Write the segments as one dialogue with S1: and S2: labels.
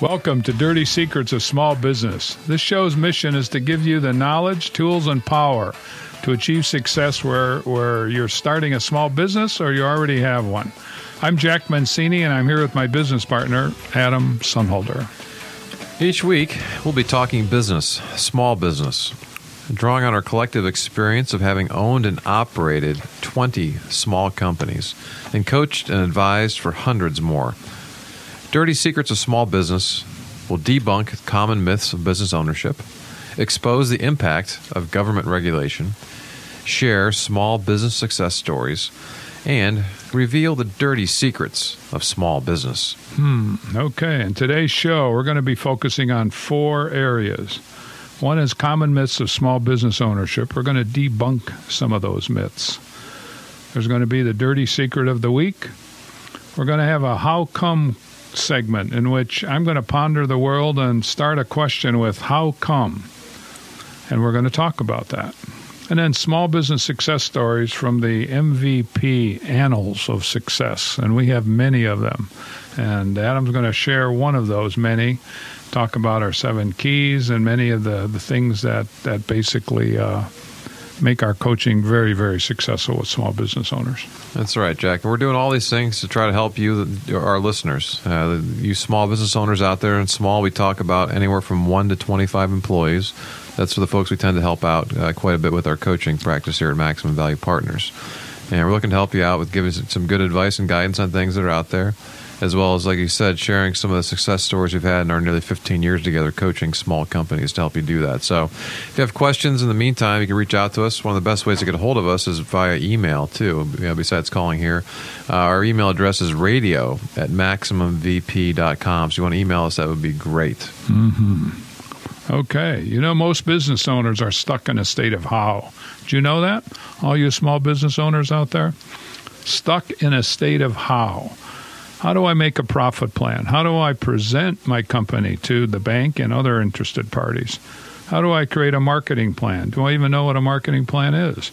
S1: Welcome to Dirty Secrets of Small Business. This show's mission is to give you the knowledge, tools, and power to achieve success where, where you're starting a small business or you already have one. I'm Jack Mencini, and I'm here with my business partner, Adam Sonnhalter.
S2: Each week, we'll be talking business, small business, drawing on our collective experience of having owned and operated 20 small companies and coached and advised for hundreds more. Dirty Secrets of Small Business will debunk common myths of business ownership, expose the impact of government regulation, share small business success stories, and reveal the dirty secrets of small business.
S1: Hmm. Okay. In today's show, we're going to be focusing on four areas. One is common myths of small business ownership. We're going to debunk some of those myths. There's going to be the dirty secret of the week. We're going to have a how come segment in which I'm going to ponder the world and start a question with how come? And we're going to talk about that. And then small business success stories from the MVP annals of success. And we have many of them. And Adam's going to share one of those many, talk about our seven keys and many of the, the things that, that basically uh, make our coaching very, very successful with small business owners.
S2: That's right, Jack. We're doing all these things to try to help you, our listeners, uh, you small business owners out there. And small, we talk about anywhere from one to 25 employees. That's for the folks we tend to help out uh, quite a bit with our coaching practice here at Maximum Value Partners. And we're looking to help you out with giving some good advice and guidance on things that are out there as well as, like you said, sharing some of the success stories we've had in our nearly 15 years together coaching small companies to help you do that. So, if you have questions in the meantime, you can reach out to us. One of the best ways to get a hold of us is via email, too, you know, besides calling here. Uh, our email address is radio at MaximumVP.com. So, you want to email us, that would be great.
S1: Mm-hmm. Okay. You know, most business owners are stuck in a state of how. Do you know that? All you small business owners out there? Stuck in a state of how. How do I make a profit plan? How do I present my company to the bank and other interested parties? How do I create a marketing plan? Do I even know what a marketing plan is?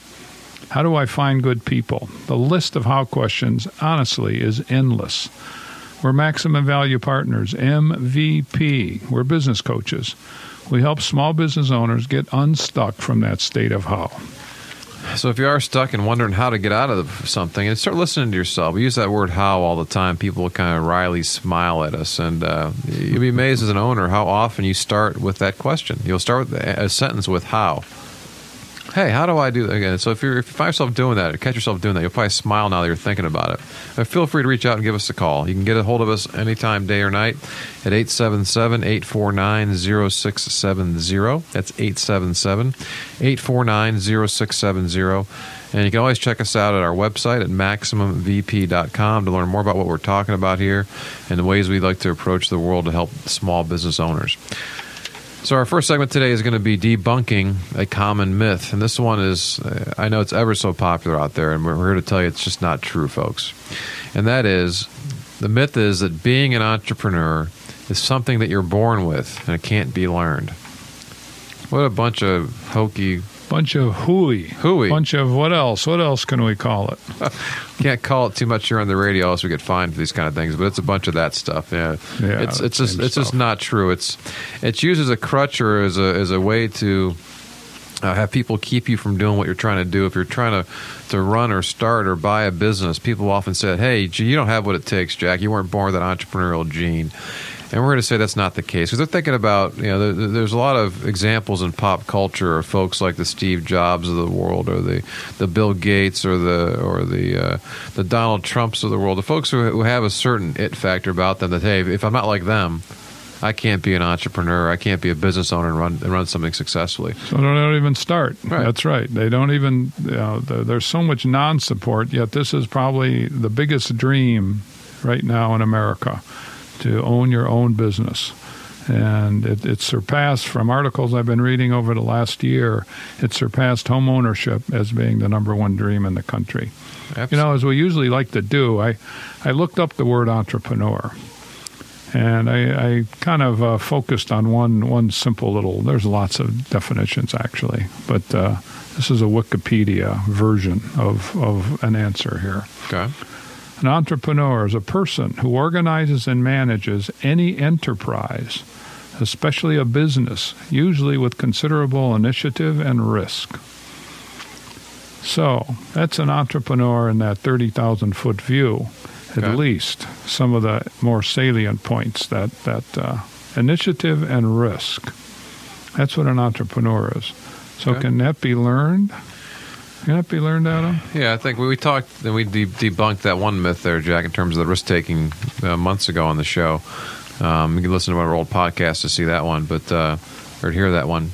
S1: How do I find good people? The list of how questions, honestly, is endless. We're Maximum Value Partners, MVP. We're business coaches. We help small business owners get unstuck from that state of how.
S2: So if you are stuck and wondering how to get out of something, and start listening to yourself. We use that word "how" all the time. People kind of wryly smile at us, and uh, you'll be amazed as an owner how often you start with that question. You'll start with a sentence with "how." Hey, how do I do that again? So if, you're, if you find yourself doing that, or catch yourself doing that, you'll probably smile now that you're thinking about it. But feel free to reach out and give us a call. You can get a hold of us anytime, day or night, at 877-849-0670. That's 877-849-0670. And you can always check us out at our website at MaximumVP.com to learn more about what we're talking about here and the ways we'd like to approach the world to help small business owners. So, our first segment today is going to be debunking a common myth. And this one is, uh, I know it's ever so popular out there, and we're here to tell you it's just not true, folks. And that is the myth is that being an entrepreneur is something that you're born with and it can't be learned. What a bunch of hokey
S1: Bunch of hooey.
S2: Hooey.
S1: Bunch of what else? What else can we call it?
S2: Can't call it too much here on the radio, else we get fined for these kind of things. But it's a bunch of that stuff. Yeah,
S1: yeah
S2: it's it's just it's just not true. It's it's used as a crutch or as a as a way to uh, have people keep you from doing what you're trying to do. If you're trying to to run or start or buy a business, people often said, "Hey, you don't have what it takes, Jack. You weren't born with that entrepreneurial gene." And we're going to say that's not the case because they're thinking about, you know, there, there's a lot of examples in pop culture of folks like the Steve Jobs of the world or the, the Bill Gates or the or the uh, the Donald Trumps of the world, the folks who, who have a certain it factor about them that, hey, if I'm not like them, I can't be an entrepreneur. I can't be a business owner and run and run something successfully.
S1: So they don't even start.
S2: Right.
S1: That's right. They don't even. You know, there's so much non-support. Yet this is probably the biggest dream right now in America to own your own business. And it, it, surpassed, from articles I've been reading over the last year, it surpassed home ownership as being the number one dream in the country.
S2: Absolutely.
S1: You know, as we usually like to do, I, I looked up the word entrepreneur. And I, I kind of uh, focused on one, one simple little, there's lots of definitions actually, but uh, this is a Wikipedia version of, of an answer here.
S2: Okay.
S1: An entrepreneur is a person who organizes and manages any enterprise, especially a business, usually with considerable initiative and risk. So that's an entrepreneur in that 30,000 foot view, at
S2: Okay.
S1: least. Some of the more salient points that, that uh, initiative and risk. That's what an entrepreneur is. So
S2: Okay.
S1: can that be learned? Be learned, Adam?
S2: Yeah, I think we, we talked we de- debunked that one myth there, Jack, in terms of the risk taking uh, months ago on the show. Um, you can listen to our old podcast to see that one, but uh, or hear that one.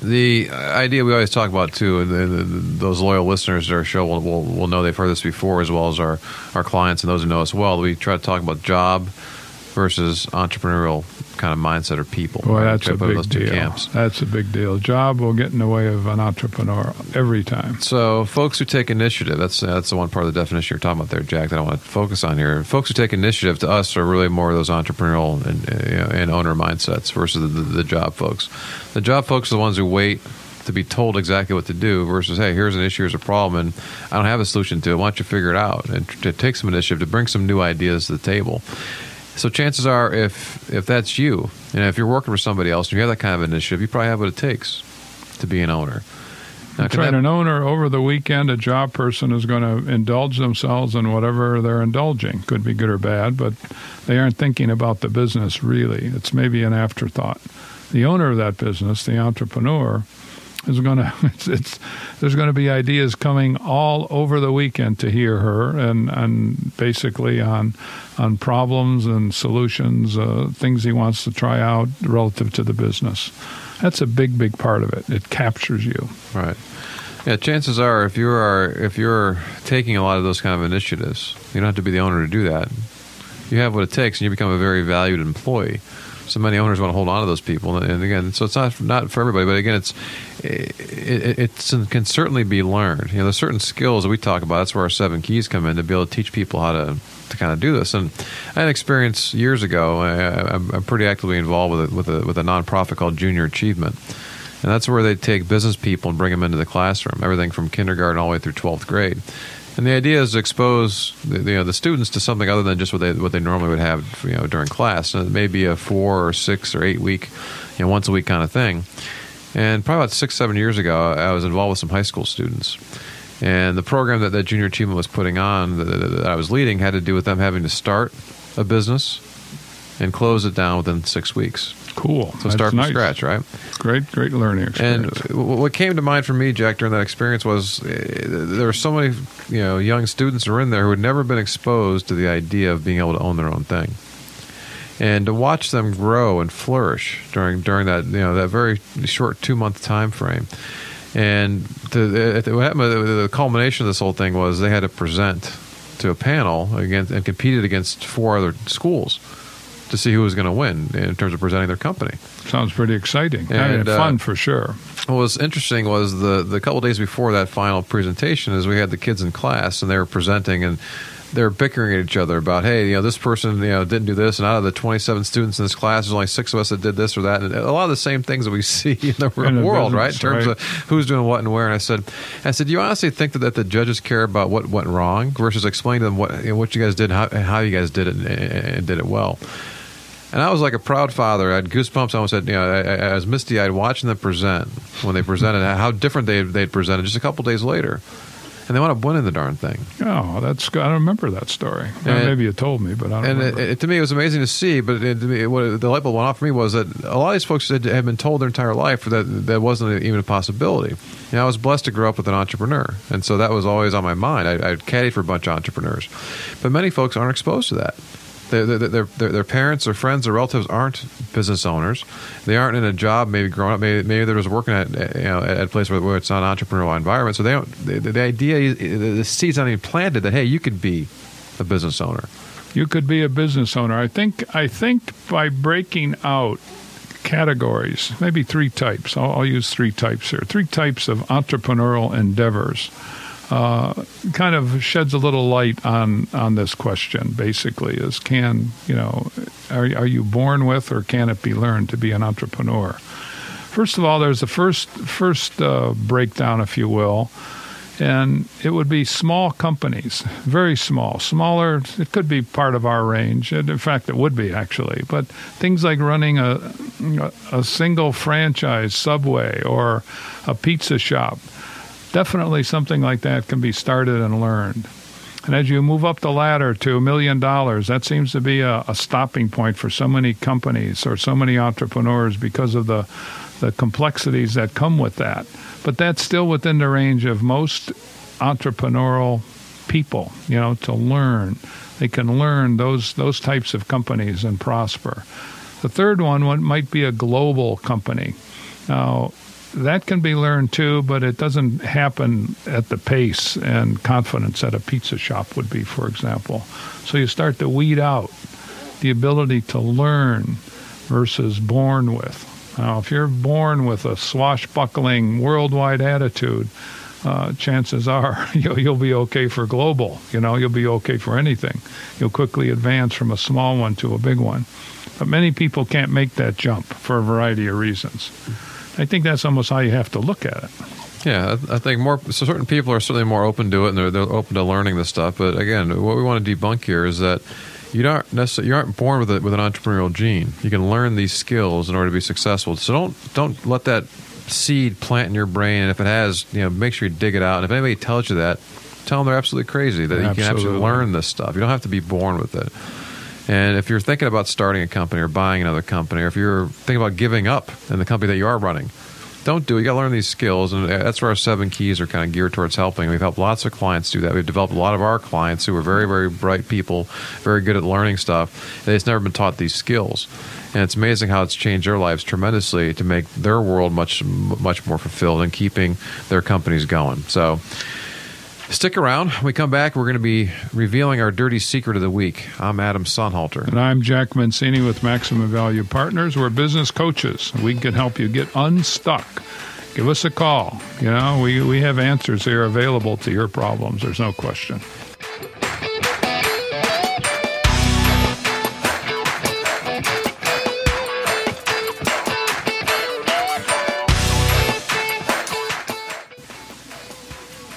S2: The idea we always talk about too, and the, the, those loyal listeners to our show will, will, will know they've heard this before, as well as our, our clients and those who know us well. We try to talk about job versus entrepreneurial kind of mindset or people.
S1: Boy,
S2: right?
S1: that's a big
S2: those two
S1: deal.
S2: camps.
S1: That's a big deal. Job will get in the way of an entrepreneur every time.
S2: So, folks who take initiative, that's that's the one part of the definition you're talking about there, Jack, that I want to focus on here. Folks who take initiative to us are really more of those entrepreneurial and, uh, you know, and owner mindsets versus the, the, the job folks. The job folks are the ones who wait to be told exactly what to do versus, hey, here's an issue, here's a problem, and I don't have a solution to it. Why don't you figure it out? And to take some initiative to bring some new ideas to the table. So chances are, if if that's you, and if you're working for somebody else and you have that kind of initiative, you probably have what it takes to be an owner. Now,
S1: That's right.
S2: that-
S1: An owner over the weekend, a job person is going to indulge themselves in whatever they're indulging. Could be good or bad, but they aren't thinking about the business really. It's maybe an afterthought. The owner of that business, the entrepreneur, is going to. It's, it's there's going to be ideas coming all over the weekend to hear her, and and basically on on problems and solutions, uh, things he wants to try out relative to the business. That's a big, big part of it. It captures you.
S2: Right. Yeah, chances are if you are if you're taking a lot of those kind of initiatives, you don't have to be the owner to do that. You have what it takes, and you become a very valued employee. So many owners want to hold on to those people, and again, so it's not not for everybody. But again, it's it, it, can certainly be learned. You know, there's certain skills that we talk about. That's where our seven keys come in to be able to teach people how to to kind of do this. And I had experience years ago. I, I'm, I'm pretty actively involved with a, with a with a nonprofit called Junior Achievement. And that's where they take business people and bring them into the classroom, everything from kindergarten all the way through 12th grade. And the idea is to expose the, you know, the students to something other than just what they what they normally would have you know during class. And it may be a four or six or eight week, you know, once a week kind of thing. And probably about six seven years ago, I was involved with some high school students. And the program that, that Junior Achievement was putting on that, that, that I was leading had to do with them having to start a business and close it down within six weeks.
S1: Cool.
S2: So
S1: That's
S2: start from
S1: nice.
S2: scratch, right?
S1: Great, great learning experience.
S2: w- what came to mind for me, Jack, during that experience was uh, there were so many, you know, young students who were in there who had never been exposed to the idea of being able to own their own thing, and to watch them grow and flourish during during that, you know, that very short two month time frame. And to, uh, what happened, the culmination of this whole thing was they had to present to a panel against and competed against four other schools to see who was going to win in terms of presenting their company.
S1: Sounds pretty exciting. Mean,
S2: And, uh,
S1: fun for sure.
S2: What was interesting was the the couple days before that final presentation is we had the kids in class and they were presenting and they were bickering at each other about hey you know this person you know didn't do this and out of the 27 students in this class there's only six of us that did this or that and a lot of the same things that we see in the real
S1: In
S2: world right in terms
S1: right.
S2: of who's doing what and where and I said I said do you honestly think that, that the judges care about what went wrong versus explaining to them what you know, what you guys did and how, and how you guys did it and, and did it well and I was like a proud father. I had goosebumps. I almost said, you know, I, I was misty eyed watching them present when they presented, how different they they'd presented just a couple days later. And they wound up winning the darn thing.
S1: Oh, that's good. I don't remember that story.
S2: And-
S1: maybe you told me, but I don't
S2: And it,
S1: remember.
S2: it, to me, it was amazing to see. But it, to me, what the light bulb went off for me was that a lot of these folks had, had been told their entire life that that wasn't even a possibility. You know, I was blessed to grow up with an entrepreneur, and so that was always on my mind. I, I caddied for a bunch of entrepreneurs, but many folks aren't exposed to that. Their, their, their, their, parents, or friends, or relatives aren't business owners. They aren't in a job. Maybe growing up, maybe, maybe they was working at you know at a place where, where it's not an entrepreneurial environment. So they don't. The, the idea, the seeds not even planted that hey, you could be a business owner.
S1: you could be a business owner. I think. I think by breaking out categories, maybe three types. I'll, I'll use three types here. Three types of entrepreneurial endeavors. Uh, kind of sheds a little light on on this question. Basically, is can you know are are you born with or can it be learned to be an entrepreneur? First of all, there's the first first uh, breakdown, if you will, and it would be small companies, very small, smaller. It could be part of our range. In fact, it would be actually. But things like running a a single franchise Subway or a pizza shop, definitely something like that can be started and learned. And as you move up the ladder to a million dollars, that seems to be a, a, stopping point for so many companies or so many entrepreneurs because of the the complexities that come with that. But that's still within the range of most entrepreneurial people, you know, to learn. They can learn those those types of companies and prosper. The third one, one might be a global company. Now, that can be learned too, but it doesn't happen at the pace and confidence that a pizza shop would be, for example. So you start to weed out the ability to learn versus born with. Now, if you're born with a swashbuckling worldwide attitude, uh, chances are you'll, you'll be okay for global. You know, you'll be okay for anything. You'll quickly advance from a small one to a big one. But many people can't make that jump for a variety of reasons. I think that's almost how you have to look at it.
S2: Yeah, I think more so certain people are certainly more open to it and they're, they're open to learning this stuff. But again, what we want to debunk here is that you aren't necessarily you aren't born with a, with an entrepreneurial gene. You can learn these skills in order to be successful. So don't don't let that seed plant in your brain. And if it has, you know, make sure you dig it out. And if anybody tells you that, tell them they're absolutely crazy. That absolutely. you can actually learn this stuff. You don't have to be born with it. And if you're thinking about starting a company or buying another company, or if you're thinking about giving up in the company that you are running, don't do it. You got to learn these skills, and uh, that's where our seven keys are kind of geared towards helping. We've helped lots of clients do that. We've developed a lot of our clients who are very, very bright people, very good at learning stuff. They've never been taught these skills, and it's amazing how it's changed their lives tremendously to make their world much, much more fulfilled and keeping their companies going. So. Stick around. When we come back, we're going to be revealing our dirty secret of the week. I'm Adam Sonnhalter.
S1: And I'm Jack Mencini with Maximum Value Partners. We're business coaches. We can help you get unstuck. Give us a call. You know, we, we have answers here available to your problems. There's no question.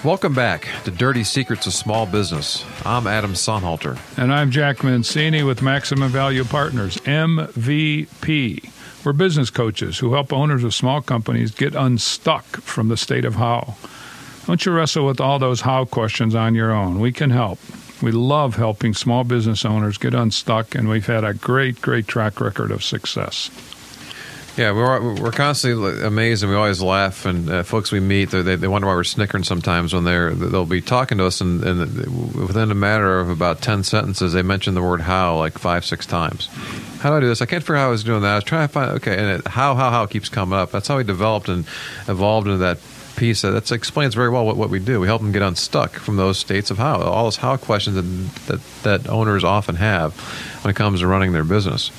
S2: Welcome back to Dirty Secrets of Small Business. I'm Adam Sonnhalter.
S1: And I'm Jack Mencini with Maximum Value Partners, MVP. We're business coaches who help owners of small companies get unstuck from the state of how. Don't you wrestle with all those how questions on your own. We can help. We love helping small business owners get unstuck, and we've had a great, great track record of success.
S2: Yeah, we're we're constantly amazed, and we always laugh. And uh, folks we meet, they, they wonder why we're snickering sometimes when they're they'll be talking to us, and, and within a matter of about ten sentences, they mention the word "how" like five, six times. How do I do this? I can't figure out how I was doing that. I was trying to find okay, and it, how, how, how keeps coming up. That's how we developed and evolved into that piece that explains very well what, what we do. We help them get unstuck from those states of how, all those how questions that, that, that owners often have when it comes to running their business.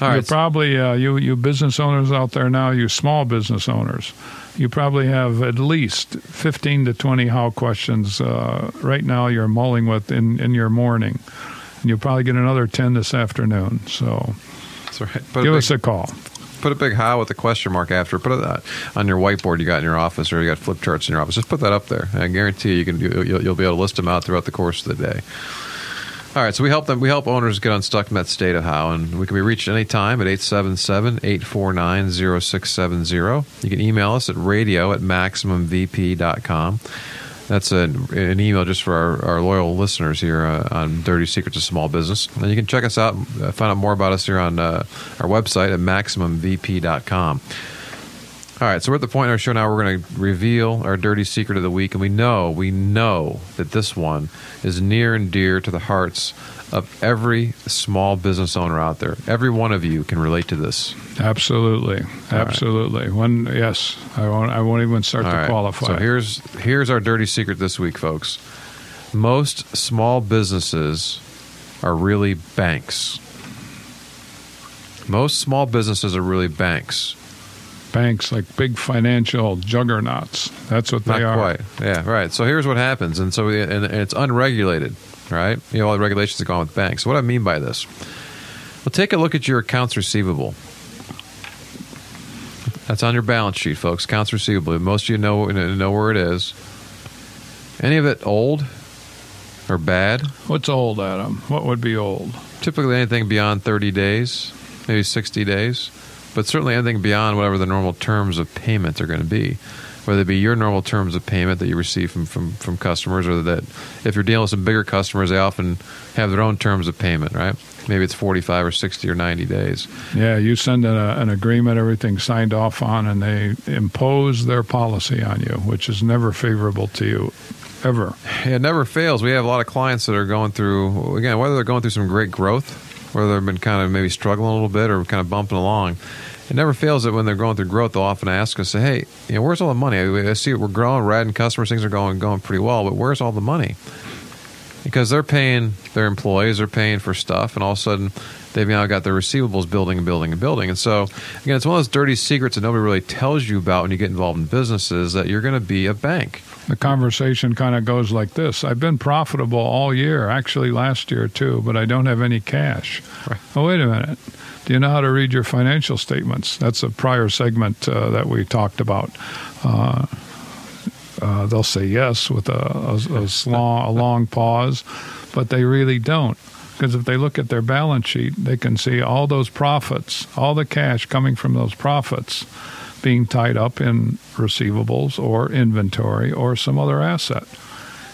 S1: All right. You probably uh, you you business owners out there now, you small business owners, you probably have at least fifteen to twenty how questions uh, right now. You're mulling with in in your morning, and you'll probably get another ten this afternoon. So,
S2: right.
S1: Give big, us a call.
S2: Put a big how with a question mark after. Put it on your whiteboard you got in your office, or you got flip charts in your office. Just put that up there. I guarantee you, you can you'll, you'll be able to list them out throughout the course of the day. All right, so we help them. We help owners get unstuck in that state of how, and we can be reached anytime at 877-849-0670. You can email us at radio at maximumvp.com. That's a, an email just for our, our loyal listeners here uh, on Dirty Secrets of Small Business. And you can check us out, uh, find out more about us here on uh, our website at maximumvp.com. All right, so we're at the point in our show now we're going to reveal our dirty secret of the week, and we know, we know that this one is near and dear to the hearts of every small business owner out there. Every one of you can relate to this.
S1: Absolutely, absolutely. Right. When yes, I won't. I won't even start All to right. qualify.
S2: So here's here's our dirty secret this week, folks. Most small businesses are really banks. Most small businesses are really banks
S1: banks like big financial juggernauts. That's what they are.
S2: Not
S1: are.
S2: Quite. Yeah, right. So here's what happens, and so and, and it's unregulated, right? You know, all the regulations are gone with banks. So what I mean by this? Well, take a look at your accounts receivable. That's on your balance sheet, folks. Accounts receivable. Most of you know know where it is. Any of it old or bad?
S1: What's old, Adam? What would be old?
S2: Typically anything beyond 30 days, maybe 60 days, but certainly anything beyond whatever the normal terms of payment are going to be. Whether it be your normal terms of payment that you receive from, from, from customers, or that if you're dealing with some bigger customers, they often have their own terms of payment, right? Maybe it's 45 or 60 or 90 days.
S1: Yeah, you send a, an agreement, everything signed off on, and they impose their policy on you, which is never favorable to you, ever.
S2: It never fails. We have a lot of clients that are going through, again, whether they're going through some great growth, whether they've been kind of maybe struggling a little bit or kind of bumping along. It never fails that when they're going through growth, they'll often ask us, "Hey, you know, where's all the money? I see we're growing, we're adding customers, things are going going pretty well, but where's all the money?" Because they're paying their employees, they're paying for stuff, and all of a sudden they've now got their receivables building and building and building. And so, again, it's one of those dirty secrets that nobody really tells you about when you get involved in businesses that you're going to be a bank.
S1: The conversation kind of goes like this I've been profitable all year, actually last year too, but I don't have any cash.
S2: Right.
S1: Oh, wait a minute. Do you know how to read your financial statements? That's a prior segment uh, that we talked about. Uh, uh, they'll say yes with a, a, a, long, a long pause, but they really don't. Because if they look at their balance sheet, they can see all those profits, all the cash coming from those profits being tied up in receivables or inventory or some other asset.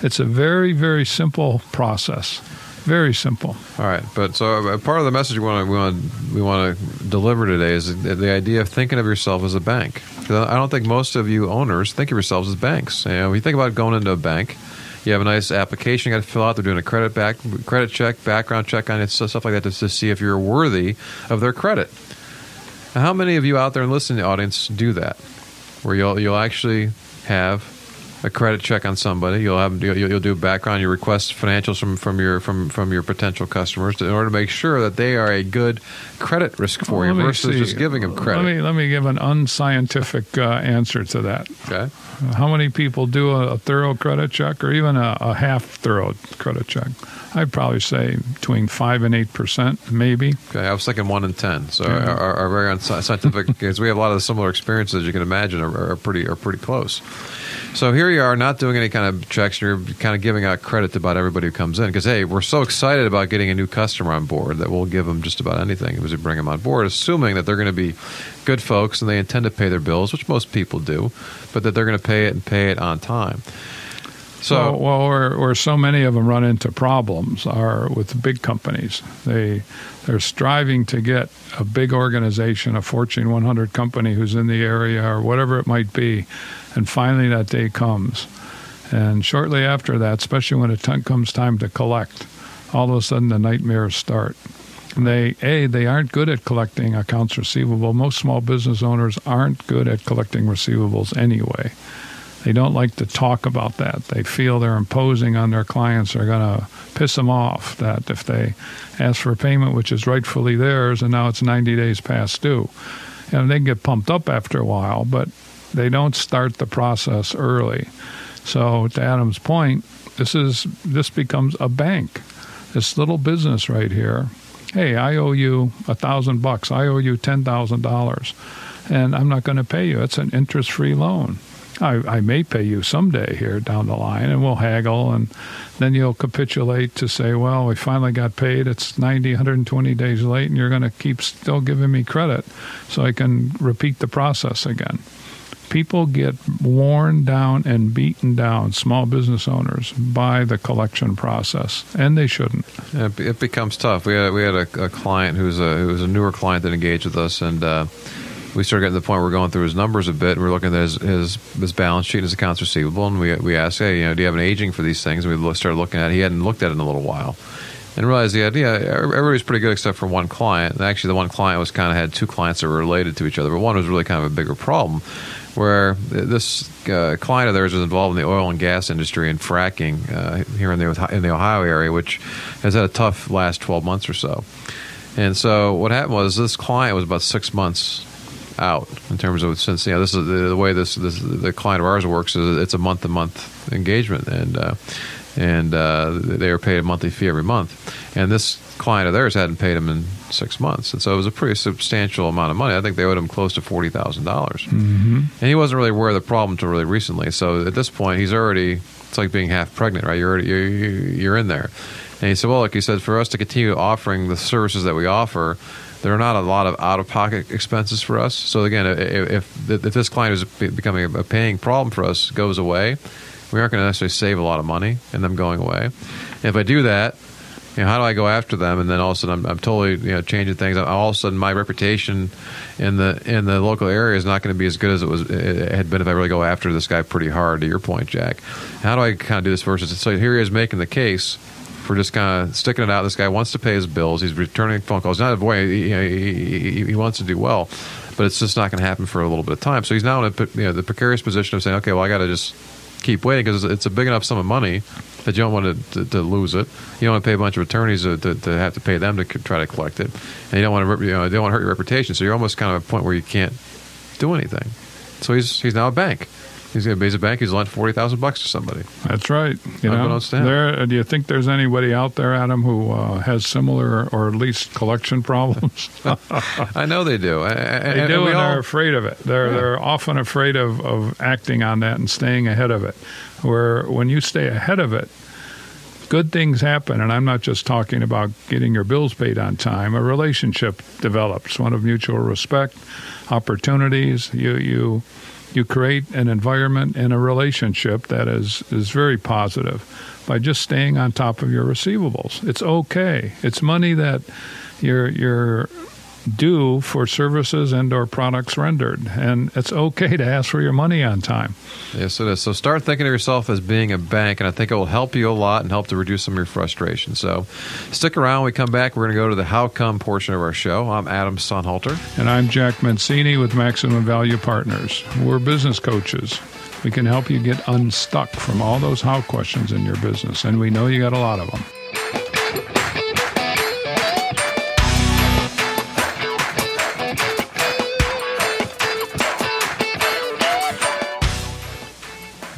S1: It's a very, very simple process. Very simple.
S2: All right, but so uh, part of the message we want to we want we want to deliver today is the, idea of thinking of yourself as a bank. I don't think most of you owners think of yourselves as banks. You know, when you think about going into a bank, you have a nice application you got to fill out. They're doing a credit back credit check, background check on it, stuff like that, to, to see if you're worthy of their credit. How many of you out there and listening to the audience do that, where you'll you'll actually have a credit check on somebody. You'll have you'll, you'll do background. You request financials from, from your from from your potential customers in order to make sure that they are a good credit risk for
S1: Well,
S2: you versus
S1: see.
S2: just giving them credit.
S1: Let me let me give an unscientific uh, answer to that.
S2: okay.
S1: How many people do a, a thorough credit check or even a, a half thorough credit check? I'd probably say between five and eight percent, maybe.
S2: Okay, I was thinking one in ten. So
S1: Yeah.
S2: our, our very unscientific, because we have a lot of similar experiences you can imagine, are, are pretty are pretty close. So here you are, not doing any kind of checks. You're kind of giving out credit to about everybody who comes in because hey, we're so excited about getting a new customer on board that we'll give them just about anything as we bring them on board, assuming that they're going to be good folks and they intend to pay their bills, which most people do, but that they're going to pay it and pay it on time. So
S1: well, well where, where so many of them run into problems are with big companies. They they're striving to get a big organization, a Fortune 100 company who's in the area or whatever it might be, and finally that day comes. And shortly after that, especially when it t- comes time to collect, all of a sudden the nightmares start. And They a they aren't good at collecting accounts receivable. Most small business owners aren't good at collecting receivables anyway. They don't like to talk about that. They feel they're imposing on their clients. They're going to piss them off that if they ask for a payment which is rightfully theirs and now it's 90 days past due. And they can get pumped up after a while, but they don't start the process early. So to Adam's point, this is this becomes a bank. This little business right here. Hey, I owe you a thousand bucks. I owe you ten thousand dollars, and I'm not going to pay you. It's an interest-free loan. I, I may pay you someday here down the line, and we'll haggle, and then you'll capitulate to say, well, we finally got paid. It's 90, 120 days late, and you're going to keep still giving me credit so I can repeat the process again. People get worn down and beaten down, small business owners, by the collection process, and they shouldn't.
S2: It, becomes tough. We had we had a, a client who's a who was a newer client that engaged with us, and uh, we started getting to the point where we're going through his numbers a bit, and we're looking at his his, his balance sheet, his accounts receivable, and we we asked, hey, you know, do you have an aging for these things? And we started looking at. it. He hadn't looked at it in a little while, and realized the idea everybody's pretty good except for one client. And actually, the one client was kind of had two clients that were related to each other, but one was really kind of a bigger problem. Where this uh, client of theirs was involved in the oil and gas industry and fracking uh, here in the in the Ohio area, which has had a tough last twelve months or so. And so what happened was this client was about six months out in terms of since you know this is the, the way this, this the client of ours works is it's a month to month engagement and uh, and uh, they were paid a monthly fee every month and this client of theirs hadn't paid him in six months and so it was a pretty substantial amount of money I think they owed him close to forty thousand dollars
S1: Mm-hmm.
S2: and he wasn't really aware of the problem until really recently so at this point he's already it's like being half pregnant, right? You're already, you're, you're in there. And he said, well, like he said, for us to continue offering the services that we offer, there are not a lot of out of pocket expenses for us. So again, if, if, this client is becoming a paying problem for us goes away, we aren't going to necessarily save a lot of money in them going away. And if I do that, you know, how do I go after them? And then all of a sudden, I'm, I'm totally you know changing things. All of a sudden, my reputation in the in the local area is not going to be as good as it was it had been if I really go after this guy pretty hard. To your point, Jack, how do I kind of do this versus? So here he is making the case for just kind of sticking it out. This guy wants to pay his bills. He's returning phone calls. Not avoiding. He, he, he wants to do well, but it's just not going to happen for a little bit of time. So he's now in a, you know, the precarious position of saying, okay, well, I got to just keep waiting because it's a big enough sum of money that you don't want to, to, to, lose it. You don't want to pay a bunch of attorneys to, to, have to pay them to try to collect it, and you don't want to you know you don't want to hurt your reputation. So you're almost kind of a point where you can't do anything. So he's he's now a bank. He's going to base a bank. He's lent forty thousand bucks to somebody.
S1: That's right. You know, there. Do you think there's anybody out there, Adam, who uh, has similar or at least collection problems?
S2: I know they do. I,
S1: they do, and, and they're afraid of it. They're yeah. they're often afraid of of acting on that and staying ahead of it. Where when you stay ahead of it, good things happen. And I'm not just talking about getting your bills paid on time. A relationship develops, one of mutual respect, opportunities. You you you create an environment and a relationship that is, is very positive by just staying on top of your receivables. It's okay. It's money that you're you're due for services and or products rendered. And it's okay to ask for your money on time.
S2: Yes it is. So start thinking of yourself as being a bank and i think it will help you a lot and help to reduce some of your frustration. So stick around. When we come back we're going to go to the how come portion of our show. I'm adam sonnhalter.
S1: And i'm jack mencini with maximum value partners. We're business coaches. We can help you get unstuck from all those how questions in your business and we know you got a lot of them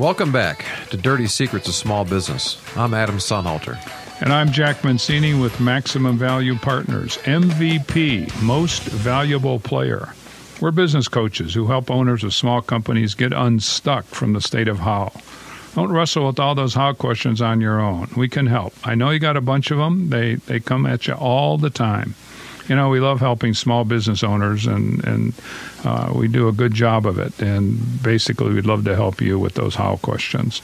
S2: Welcome back to Dirty Secrets of Small Business. I'm Adam Sonnhalter.
S1: And I'm Jack Mencini with Maximum Value Partners, MVP, Most Valuable Player. We're business coaches who help owners of small companies get unstuck from the state of how. Don't wrestle with all those how questions on your own. We can help. I know you got a bunch of them. They they come at you all the time you know, we love helping small business owners, and and uh, we do a good job of it. And basically, we'd love to help you with those how questions.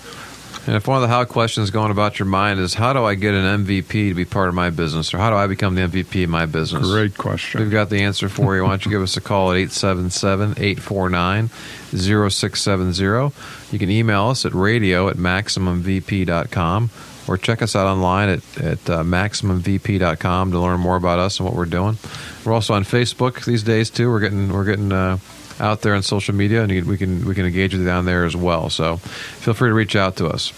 S2: And if one of the how questions going about your mind is, how do I get an MVP to be part of my business, or how do I become the MVP of my business?
S1: Great question.
S2: We've got the answer for you. Why don't you give us a call at 877 849 0670. You can email us at radio at maximumvp.com or check us out online at, at uh, maximumvp.com to learn more about us and what we're doing. We're also on Facebook these days too. We're getting we're getting uh, out there on social media, and we can we can engage with you down there as well. So feel free to reach out to us.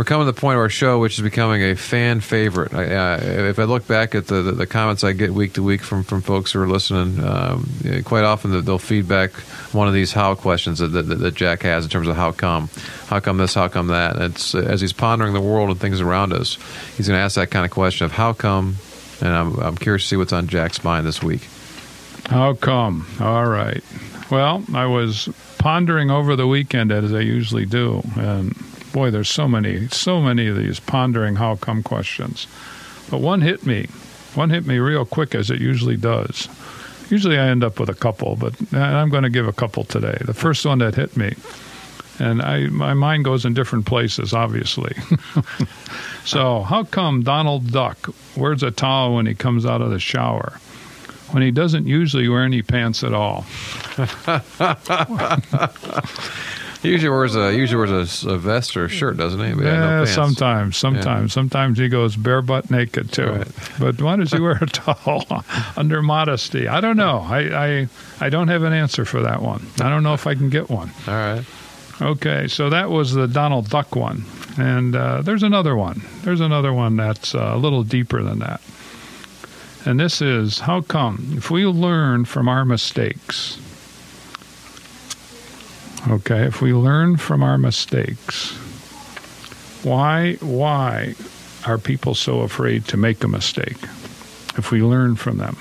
S2: We're coming to the point of our show, which is becoming a fan favorite. I, uh, if I look back at the, the, the, comments I get week to week from, from folks who are listening, um, quite often they'll feedback one of these how questions that, that, that, Jack has in terms of how come, how come this, how come that. And it's as he's pondering the world and things around us, he's going to ask that kind of question of how come. And I'm, I'm curious to see what's on Jack's mind this week.
S1: How come? All right. Well, I was pondering over the weekend as I usually do, and boy, there's so many, so many of these pondering how come questions. But one hit me. One hit me real quick, as it usually does. Usually I end up with a couple, but I'm going to give a couple today. The first one that hit me, and I, my mind goes in different places, obviously. so, how come Donald Duck wears a towel when he comes out of the shower? When he doesn't usually wear any pants at all.
S2: He usually wears a usually wears a, a vest or a shirt, doesn't he?
S1: But yeah, no sometimes, sometimes, yeah. sometimes he goes bare butt naked too. Right. But why does he wear a towel under modesty? I don't know. I, I I don't have an answer for that one. I don't know if I can get one.
S2: All right.
S1: Okay, so that was the Donald Duck one, and uh, there's another one. There's another one that's uh, a little deeper than that. And this is how come if we learn from our mistakes Okay, if we learn from our mistakes, why why are people so afraid to make a mistake? If we learn from them.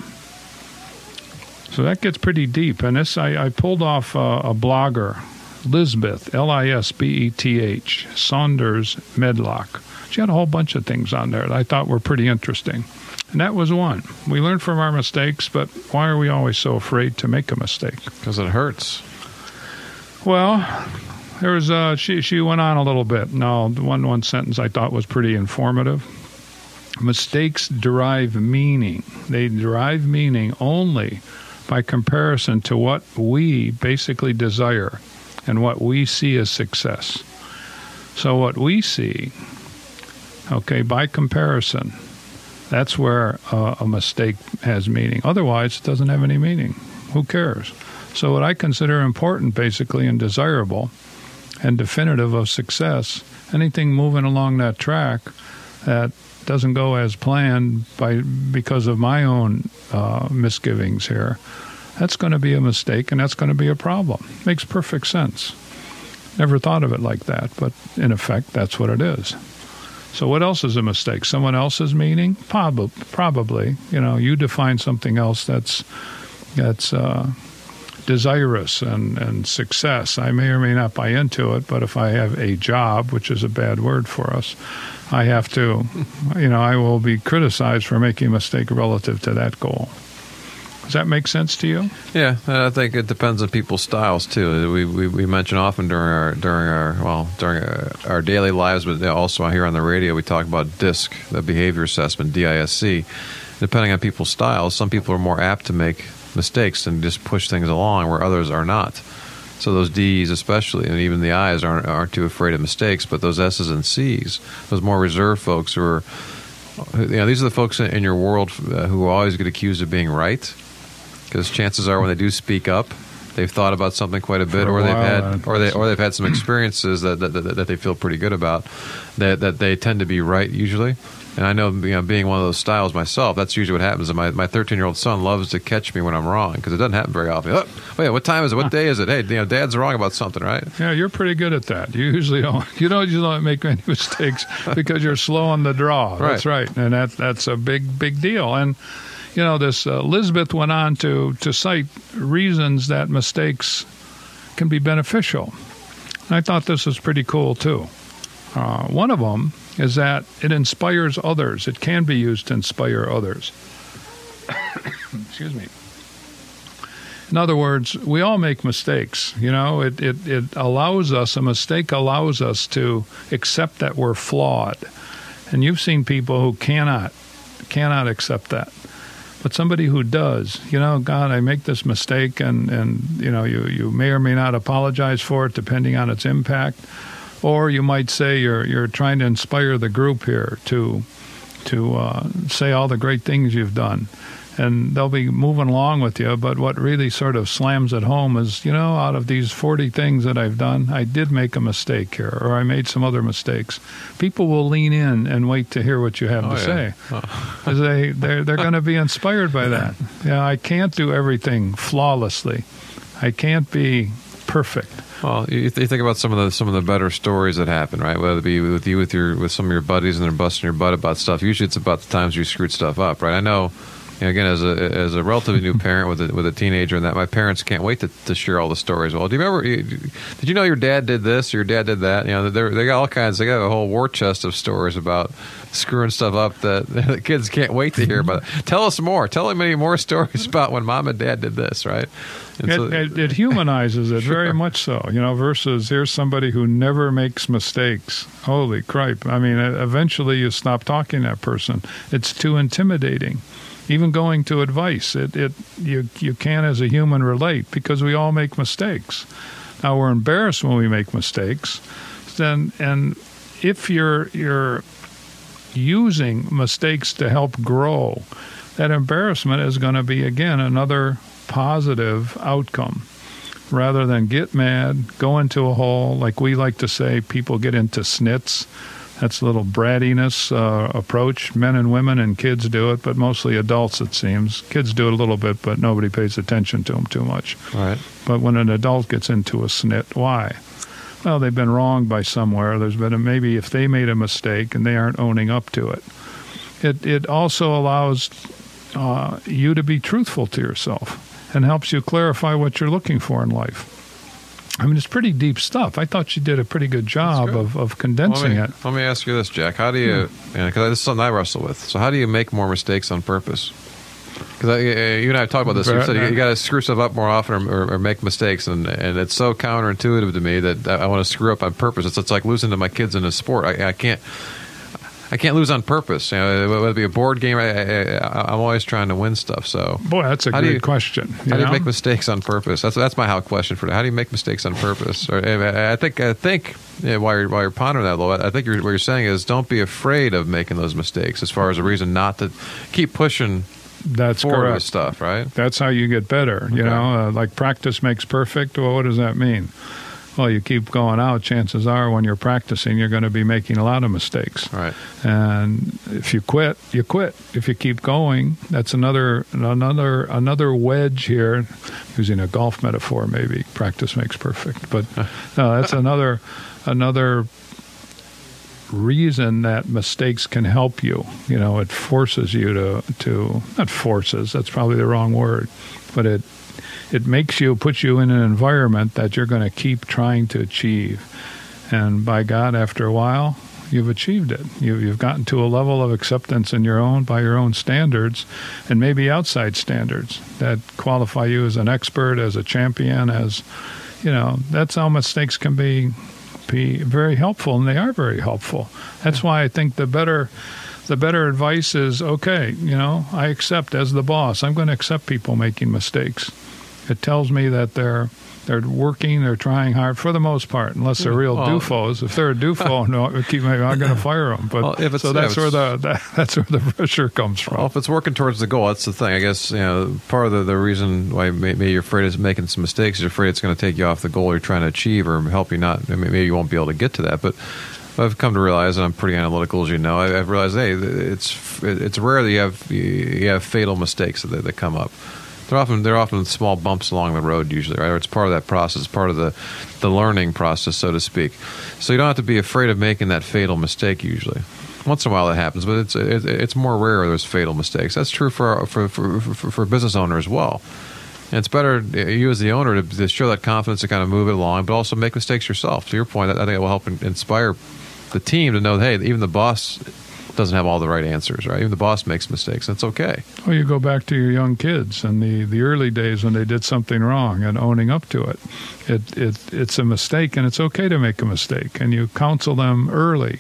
S1: So that gets pretty deep. And this, I, I pulled off a, a blogger Lisbeth, L I S B E T H, Saunders Medlock. She had a whole bunch of things on there that I thought were pretty interesting. And that was one. We learn from our mistakes, but why are we always so afraid to make a mistake?
S2: Because it hurts.
S1: Well, there was uh, she she went on a little bit. No, one one sentence I thought was pretty informative. Mistakes derive meaning. They derive meaning only by comparison to what we basically desire and what we see as success. So what we see, okay, by comparison, that's where uh, a mistake has meaning. Otherwise, it doesn't have any meaning. Who cares? So what I consider important, basically, and desirable, and definitive of success, anything moving along that track that doesn't go as planned by because of my own uh, misgivings here, that's going to be a mistake and that's going to be a problem. Makes perfect sense. Never thought of it like that, but in effect, that's what it is. So, what else is a mistake? Someone else's meaning? Probably. Probably. You know, you define something else that's that's uh, desirous and, and success. I may or may not buy into it, but if I have a job, which is a bad word for us, I have to, you know, I will be criticized for making a mistake relative to that goal. Does that make sense to you?
S2: Yeah, I think it depends on people's styles too. We we, we mention often during our during our well during our, our daily lives, but also here on the radio, we talk about DISC, the behavior assessment, DISC. Depending on people's styles, some people are more apt to make mistakes and just push things along, where others are not. So those D's, especially, and even the I's, aren't aren't too afraid of mistakes. But those S's and C's, those more reserved folks who are, you know, these are the folks in your world uh, who always get accused of being right because chances are when they do speak up, they've thought about something quite a bit,
S1: a
S2: or they've
S1: while,
S2: had, or they, or they've had some experiences that, that, that, that they feel pretty good about. That that they tend to be right usually. And I know, you know, being one of those styles myself, that's usually what happens. And my my 13 year old son loves to catch me when I'm wrong because it doesn't happen very often. Oh, wait, what time is it? What day is it? Hey, you know, Dad's wrong about something, right?
S1: Yeah, you're pretty good at that. You usually don't. You don't usually don't make any mistakes because you're slow on the draw. That's right, and that that's a big big deal. And you know, this uh, Elizabeth went on to to cite reasons that mistakes can be beneficial. And I thought this was pretty cool too. Uh, one of them is that it inspires others. It can be used to inspire others. Excuse me. In other words, we all make mistakes. You know, it, it, it allows us, a mistake allows us to accept that we're flawed. And you've seen people who cannot, cannot accept that. But somebody who does, you know, God, I make this mistake, and, and you know, you, you may or may not apologize for it depending on its impact. Or you might say you're, you're trying to inspire the group here to, to uh, say all the great things you've done and they'll be moving along with you. But what really sort of slams it home is, you know, out of these 40 things that I've done, I did make a mistake here, or I made some other mistakes. People will lean in and wait to hear what you have
S2: Oh,
S1: to
S2: yeah.
S1: say because they they're they're going to be inspired by that. Yeah, I can't do everything flawlessly. I can't be perfect.
S2: Well, you, you think about some of the some of the better stories that happen, right? Whether it be with you with your with some of your buddies and they're busting your butt about stuff. Usually, it's about the times you screwed stuff up, right? I know. You know, again, as a as a relatively new parent with a, with a teenager, and that my parents can't wait to, to share all the stories. Well, do you remember? Did you know your dad did this or your dad did that? You know, they they got all kinds. They got a whole war chest of stories about screwing stuff up that the kids can't wait to hear about. Tell us more. Tell them any more stories about when mom and dad did this, right?
S1: It,
S2: so-
S1: it, it humanizes it very much so, you know, versus here's somebody who never makes mistakes. Holy cripe. I mean, eventually you stop talking to that person. It's too intimidating. Even going to advice, it, it you you can as a human relate because we all make mistakes. Now we're embarrassed when we make mistakes. Then and if you're you're using mistakes to help grow, that embarrassment is going to be again another positive outcome rather than get mad, go into a hole. Like we like to say, people get into snits. That's a little brattiness uh, approach. Men and women and kids do it, but mostly adults, it seems. Kids do it a little bit, but nobody pays attention to them too much.
S2: right.
S1: But when an adult gets into a snit, why? Well, they've been wronged by somewhere. There's been a, maybe if they made a mistake and they aren't owning up to it. It it also allows uh, you to be truthful to yourself and helps you clarify what you're looking for in life. I mean, it's pretty deep stuff. I thought you did a pretty good job
S2: good.
S1: of, of condensing
S2: let me,
S1: it.
S2: Let me ask you this, Jack. How do you? Hmm. Because this is something I wrestle with. So how do you make more mistakes on purpose? Because you and I have talked about this. You said you, you got to screw stuff up more often or, or, or, make mistakes, and and it's so counterintuitive to me that I want to screw up on purpose. It's, it's like losing to my kids in a sport. I, I can't. I can't lose on purpose. You know, whether it be a board game, I, am always trying to win stuff. So,
S1: boy, that's a good
S2: you,
S1: question.
S2: how know? do you make mistakes on purpose? That's that's my how question for that. How do you make mistakes on purpose? Or, I think I think yeah, while you're while you're pondering that, though, I think you're, what you're saying is don't be afraid of making those mistakes. As far as a reason not to keep pushing.
S1: That's correct.
S2: Stuff, right?
S1: That's how you get better. You okay. know, uh, like practice makes perfect. Well, what does that mean? Well, you keep going out, chances are when you're practicing, you're going to be making a lot of mistakes.
S2: Right.
S1: And if you quit, you quit. If you keep going, that's another another another wedge here. Using a golf metaphor, maybe practice makes perfect, but no, that's another another reason that mistakes can help you. You know, it forces you to to not forces. That's probably the wrong word, but it it makes you, puts you in an environment that you're going to keep trying to achieve. And by God, after a while, you've achieved it. You, you've gotten to a level of acceptance in your own, by your own standards, and maybe outside standards that qualify you as an expert, as a champion, as, you know, that's how mistakes can be be very helpful, and they are very helpful. That's why I think the better the better advice is okay, you know, I accept as the boss. I'm going to accept people making mistakes. It tells me that they're they're working, they're trying hard for the most part, unless they're real well, doofos. If they're a doofo, no, keep I'm not going to fire them. But well, so that's where the that, that's where the pressure comes from.
S2: Well, if it's working towards the goal, that's the thing. I guess you know part of the, the reason why maybe you're afraid of making some mistakes. You're afraid it's going to take you off the goal you're trying to achieve, or help you not. Maybe you won't be able to get to that, but. I've come to realize, and I'm pretty analytical, as you know. I've realized, hey, it's it's rare that you have you have fatal mistakes that, that come up. They're often they're often small bumps along the road usually, right? Or it's part of that process, part of the the learning process, so to speak. So you don't have to be afraid of making that fatal mistake usually. Once in a while that happens, but it's it's more rare there's fatal mistakes. That's true for for for, for, for business owner as well. And it's better you as the owner to, to, show that confidence to kind of move it along, but also make mistakes yourself. To your point, I think it will help inspire the team to know, hey, even the boss doesn't have all the right answers, right? Even the boss makes mistakes. That's okay.
S1: Well, you go back to your young kids and the, the early days when they did something wrong and owning up to it. It, it. It's a mistake and it's okay to make a mistake. And you counsel them early.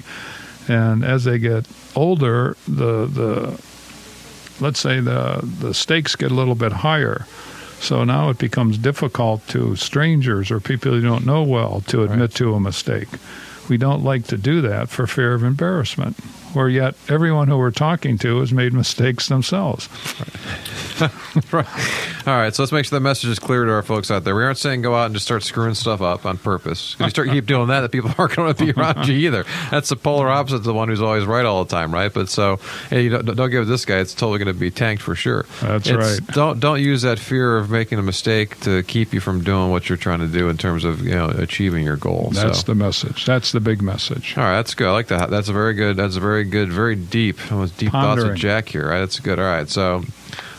S1: And as they get older, the, the let's say the, the stakes get a little bit higher. So now it becomes difficult to strangers or people you don't know well to admit right. to a mistake. We don't like to do that for fear of embarrassment where yet everyone who we're talking to has made mistakes themselves.
S2: right. All right, so let's make sure the message is clear to our folks out there. We aren't saying go out and just start screwing stuff up on purpose. If you start keep doing that, the people aren't going to be around you either. That's the polar opposite of the one who's always right all the time, right? But so, hey, you don't, don't give this guy; it's totally going to be tanked for sure.
S1: That's
S2: it's,
S1: right.
S2: Don't don't use that fear of making a mistake to keep you from doing what you're trying to do in terms of you know achieving your goal.
S1: That's
S2: so.
S1: the message. That's the big message.
S2: All right, that's good. I like that. That's a very good. That's a very good. Very deep. Almost deep Pondering. thoughts with Jack here. Right, that's good. All right, so.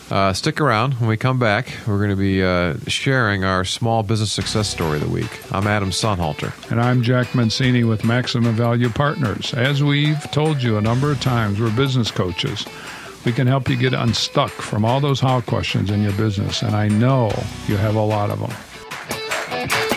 S2: Uh, stick around. When we come back, we're going to be uh, sharing our small business success story of the week. I'm Adam Sonnhalter.
S1: And I'm Jack Mencini with Maximum Value Partners. As we've told you a number of times, we're business coaches. We can help you get unstuck from all those how questions in your business, and I know you have a lot of them.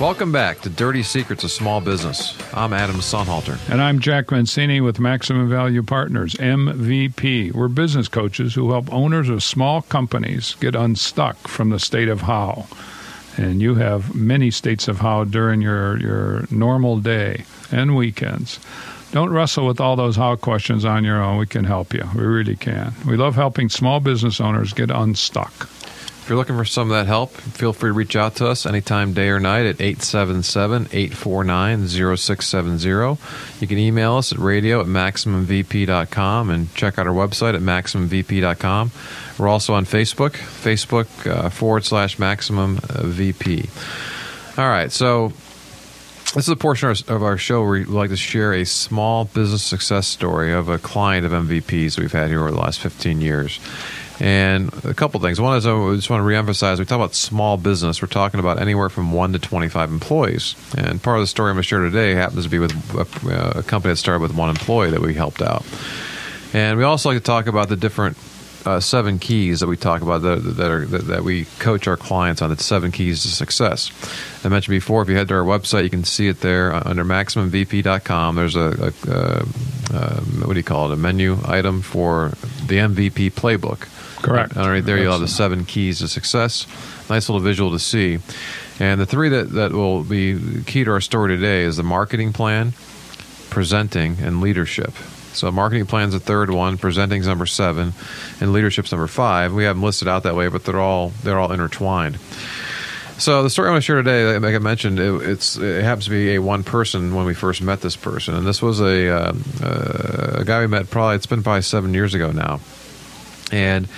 S2: Welcome back to Dirty Secrets of Small Business. I'm Adam Sonnhalter.
S1: And I'm Jack Mencini with Maximum Value Partners, MVP. We're business coaches who help owners of small companies get unstuck from the state of how. And you have many states of how during your, your normal day and weekends. Don't wrestle with all those how questions on your own. We can help you. We really can. We love helping small business owners get unstuck
S2: you're looking for some of that help, feel free to reach out to us anytime, day or night, at 877 849 0670. You can email us at radio at MaximumVP.com and check out our website at MaximumVP.com. We're also on Facebook, Facebook uh, forward slash Maximum uh, VP. All right, so This is a portion of our show where we like to share a small business success story of a client of MVPs we've had here over the last 15 years. And a couple things. One is I just want to reemphasize we talk about small business. We're talking about anywhere from 1 to 25 employees. And part of the story I'm going to share today happens to be with a, a company that started with one employee that we helped out. And we also like to talk about the different uh, seven keys that we talk about that, that are that, that, we coach our clients on. The seven keys to success. I mentioned before. If you head to our website, you can see it there uh, under MaximumVP.com. There's a, a, a uh, what do you call it? A menu item for the MVP playbook.
S1: Correct.
S2: And right there, you'll have the seven keys to success. Nice little visual to see. And the three that, that will be key to our story today is the marketing plan, presenting, and leadership. So marketing plan's the third one, presenting's number seven, and leadership's number five. We have them listed out that way, but they're all they're all intertwined. So the story I want to share today, like I mentioned, it, it's it happens to be a one person when we first met this person, and this was a uh, uh, a guy we met probably it's been probably seven years ago now, and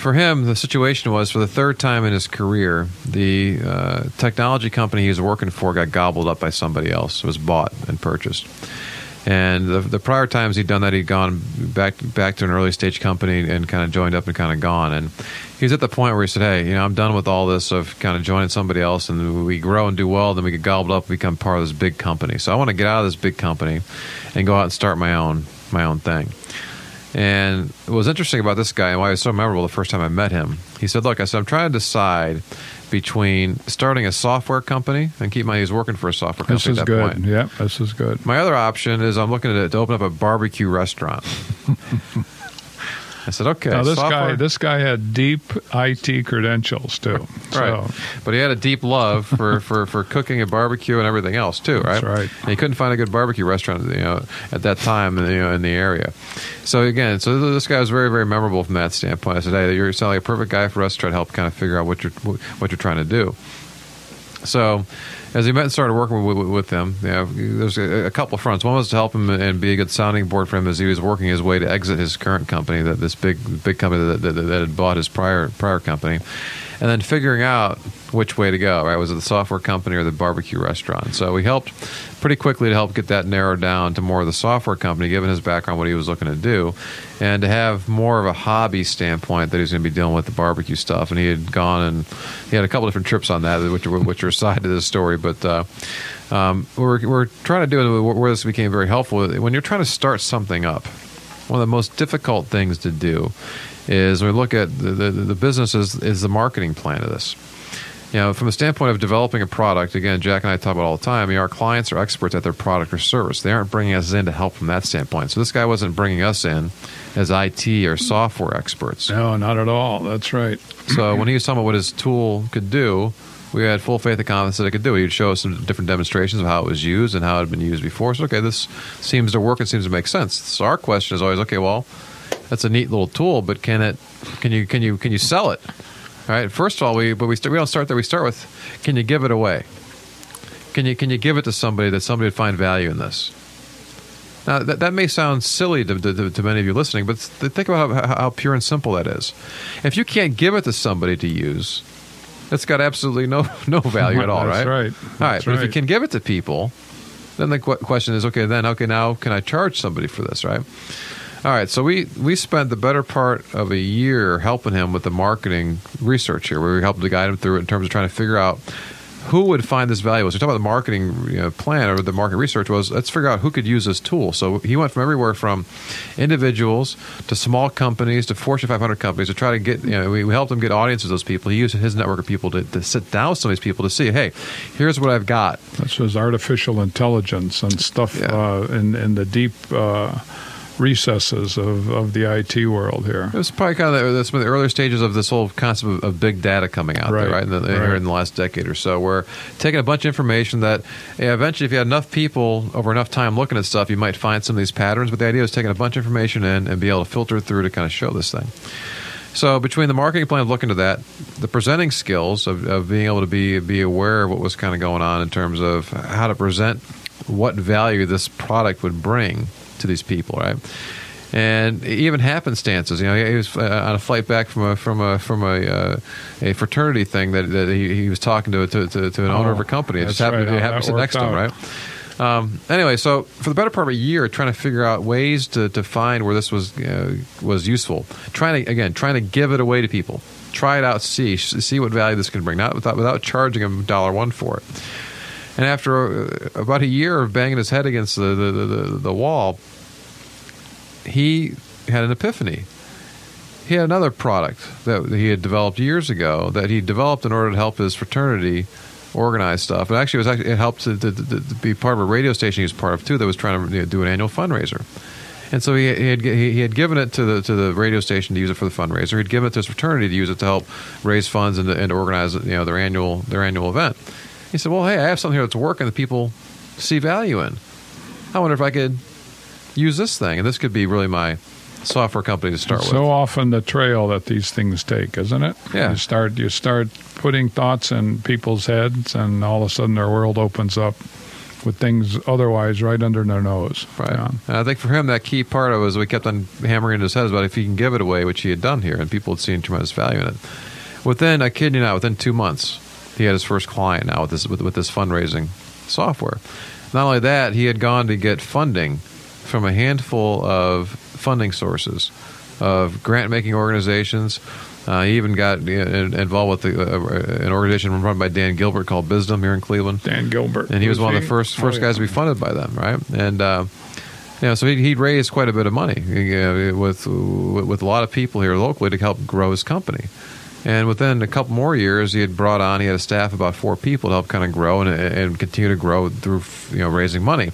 S2: for him, the situation was for the third time in his career, the uh, technology company he was working for got gobbled up by somebody else. Was bought and purchased. And the, the prior times he'd done that, he'd gone back back to an early stage company and kind of joined up and kind of gone. And he was at the point where he said, "Hey, you know, I'm done with all this of kind of joining somebody else, and we grow and do well, then we get gobbled up, and become part of this big company. So I want to get out of this big company and go out and start my own my own thing." And what was interesting about this guy and why he was so memorable the first time I met him, he said, Look, I said, I'm trying to decide between starting a software company and keep my he's working for a software company
S1: this is
S2: at that
S1: good.
S2: point.
S1: Yeah, this is good.
S2: My other option is I'm looking to, to open up a barbecue restaurant. I said, okay.
S1: Now this
S2: software-
S1: guy, this guy had deep IT credentials too.
S2: Right.
S1: So,
S2: But he had a deep love for, for, for cooking and barbecue and everything else too, right?
S1: That's right.
S2: And he couldn't find a good barbecue restaurant, you know, at that time, you know, in the area. So again, so this guy was very, very memorable from that standpoint. I said, hey, you sound like a perfect guy for us to try to help kind of figure out what you're what you're trying to do. So, as he met and started working with, with, with him, you know, there's a, a couple of fronts. One was to help him and be a good sounding board for him as he was working his way to exit his current company, that this big big company that, that, that had bought his prior prior company, and then figuring out which way to go. Right, was it the software company or the barbecue restaurant? So we helped pretty quickly to help get that narrowed down to more of the software company, given his background, what he was looking to do, and to have more of a hobby standpoint that he was going to be dealing with the barbecue stuff. And he had gone and he had a couple different trips on that, which which are aside to this story, but. Uh, um, we're, we're trying to do where this became very helpful. When you're trying to start something up, one of the most difficult things to do is we look at the, the, the business is, is the marketing plan of this you know, from the standpoint of developing a product, again, Jack and I talk about all the time. You know, our clients are experts at their product or service. They aren't bringing us in to help from that standpoint. So this guy wasn't bringing us in as IT or software experts.
S1: no, not at all. That's right.
S2: So when he was talking about what his tool could do, we had full faith and confidence that it could do. it. He'd show us some different demonstrations of how it was used and how it had been used before. So okay, this seems to work. It seems to make sense. So our question is always, okay, well, that's a neat little tool, but can it? Can you? Can you? Can you sell it? All right. First of all, we but we st- we don't start there. We start with, can you give it away? Can you can you give it to somebody that somebody would find value in this? Now that, that may sound silly to, to, to many of you listening, but think about how, how pure and simple that is. If you can't give it to somebody to use, it's got absolutely no no value at all,
S1: That's
S2: right?
S1: right.
S2: All right,
S1: That's
S2: but if you can give it to people, then the qu- question is, okay, then okay, now can I charge somebody for this, right? All right, so we we spent the better part of a year helping him with the marketing research here, where we helped to guide him through it in terms of trying to figure out who would find this valuable. So we talk about the marketing you know, plan or the market research was let's figure out who could use this tool. So he went from everywhere from individuals to small companies to Fortune 500 companies to try to get you know we, we helped him get audiences of those people. He used his network of people to, to sit down with some of these people to see, hey, here's what I've got.
S1: This was artificial intelligence and stuff
S2: Yeah.
S1: uh, in in the deep uh, recesses of, of the IT world here.
S2: It was probably kind of the, that's one of the earlier stages of this whole concept of, of big data coming out
S1: Right,
S2: there, right? In the, Here in the last decade or so, where taking a bunch of information that yeah, eventually, if you had enough people over enough time looking at stuff, you might find some of these patterns. But the idea is taking a bunch of information in and be able to filter through to kind of show this thing. So between the marketing plan of looking to that, the presenting skills of, of being able to be be aware of what was kind of going on in terms of how to present what value this product would bring to these people, right? and even happenstances. You know, he was uh, on a flight back from a from a from a uh, a fraternity thing that, that he, he was talking to to, to, to an owner
S1: Oh,
S2: of a company. It just happened,
S1: right,
S2: it
S1: how
S2: happened to next to him, right? Um, anyway, so for the better part of a year, trying to figure out ways to, to find where this was uh, was useful. Trying to again, trying to give it away to people. Try it out, see see what value this can bring, not without without charging them dollar one for it. And after uh, about a year of banging his head against the, the, the, the wall, he had an epiphany. He had another product that he had developed years ago that he developed in order to help his fraternity organize stuff. And actually, it was actually it helped to, to, to, to be part of a radio station he was part of too that was trying to you know, do an annual fundraiser. And so he, he had he, had given it to the to the radio station to use it for the fundraiser. He'd given it to his fraternity to use it to help raise funds and and organize you know their annual their annual event. He said, "Well, hey, I have something here that's working that people see value in. I wonder if I could use this thing, and this could be really my software company to start
S1: so
S2: with."
S1: So often the trail that these things take, isn't it?
S2: Yeah.
S1: You start you start putting thoughts in people's heads, and all of a sudden their world opens up with things otherwise right under their nose.
S2: Right.
S1: Yeah.
S2: And I think for him, that key part of it was we kept on hammering into his head about if he can give it away, which he had done here, and people had seen tremendous value in it. Within, I kid you not, within two months, he had his first client now with this with, with this fundraising software. Not only that, he had gone to get funding from a handful of funding sources of grant making organizations. Uh, he even got uh, involved with the, uh, an organization run by Dan Gilbert called Bizdom here in Cleveland
S1: Dan Gilbert,
S2: and he was one of the first
S1: Oh,
S2: first
S1: yeah.
S2: guys to be funded by them, right? And uh, you know, so he, he'd raised quite a bit of money uh, with with a lot of people here locally to help grow his company. And within a couple more years, he had brought on he had a staff of about four people to help kind of grow and, and continue to grow through you know raising money.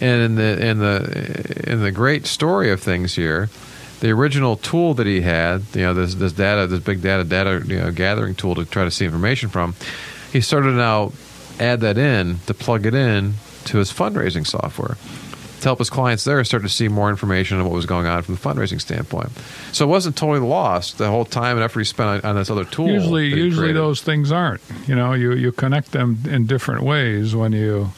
S2: And in the in the in the great story of things here, the original tool that he had, you know, this this data, this big data data you know, gathering tool to try to see information from, he started to now add that in to plug it in to his fundraising software to help his clients there start to see more information on what was going on from the fundraising standpoint. So it wasn't totally lost the whole time and effort he spent on, on this other tool.
S1: Usually, usually
S2: created.
S1: those things aren't. You know, you you connect them in different ways when you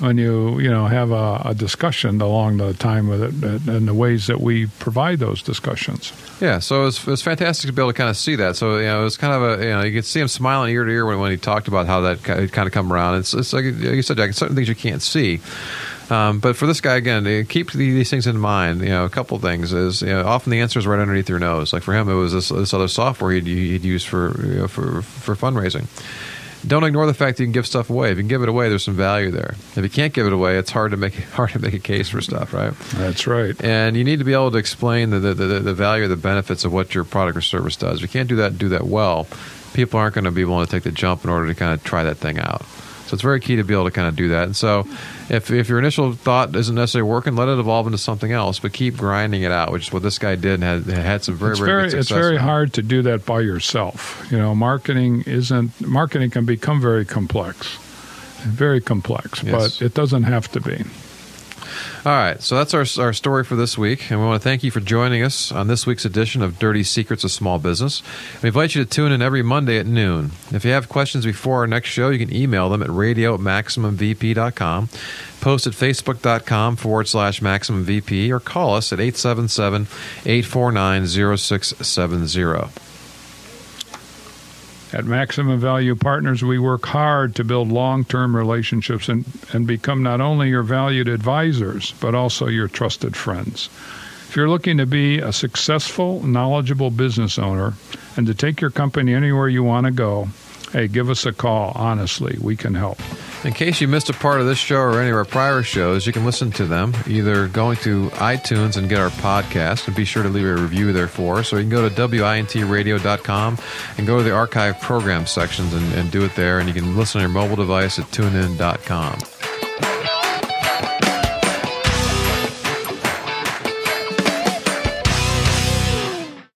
S1: when you you know have a, a discussion along the time with it and the ways that we provide those discussions.
S2: Yeah, so it was, it was fantastic to be able to kind of see that. So you know, it was kind of a you know you could see him smiling ear to ear when, when he talked about how that ki- kind of come around. It's, it's like, like you said, Jack, certain things you can't see. Um, but for this guy again, keep these things in mind. You know, a couple things is you know, often the answer is right underneath your nose. Like for him, it was this, this other software he'd, he'd use for you know, for for fundraising. Don't ignore the fact that you can give stuff away. If you can give it away, there's some value there. If you can't give it away, it's hard to make hard to make a case for stuff, right?
S1: That's right.
S2: and you need to be able to explain the, the, the, the value or the benefits of what your product or service does. If you can't do that and do that well, people aren't going to be willing to take the jump in order to kind of try that thing out. So it's very key to be able to kind of do that. And so if, if your initial thought isn't necessarily working, let it evolve into something else, but keep grinding it out, which is what this guy did and had, had some very,
S1: it's
S2: very,
S1: very it's very hard to do that by yourself. You know, marketing isn't marketing can become very complex, very complex,
S2: Yes.
S1: but it doesn't have to be.
S2: All right, so that's our, our story for this week, and we want to thank you for joining us on this week's edition of Dirty Secrets of Small Business. We invite you to tune in every Monday at noon. If you have questions before our next show, you can email them at radio at maximumvp.com, post at facebook.com forward slash maximumvp, or call us at 877 849 0670.
S1: At Maximum Value Partners, we work hard to build long term relationships and, and become not only your valued advisors, but also your trusted friends. If you're looking to be a successful, knowledgeable business owner and to take your company anywhere you want to go, hey, give us a call. Honestly, we can help.
S2: In case you missed a part of this show or any of our prior shows, you can listen to them either going to iTunes and get our podcast, and be sure to leave a review there for us, or you can go to wintradio.com and go to the archive program sections and, and do it there, and you can listen on your mobile device at tunein.com.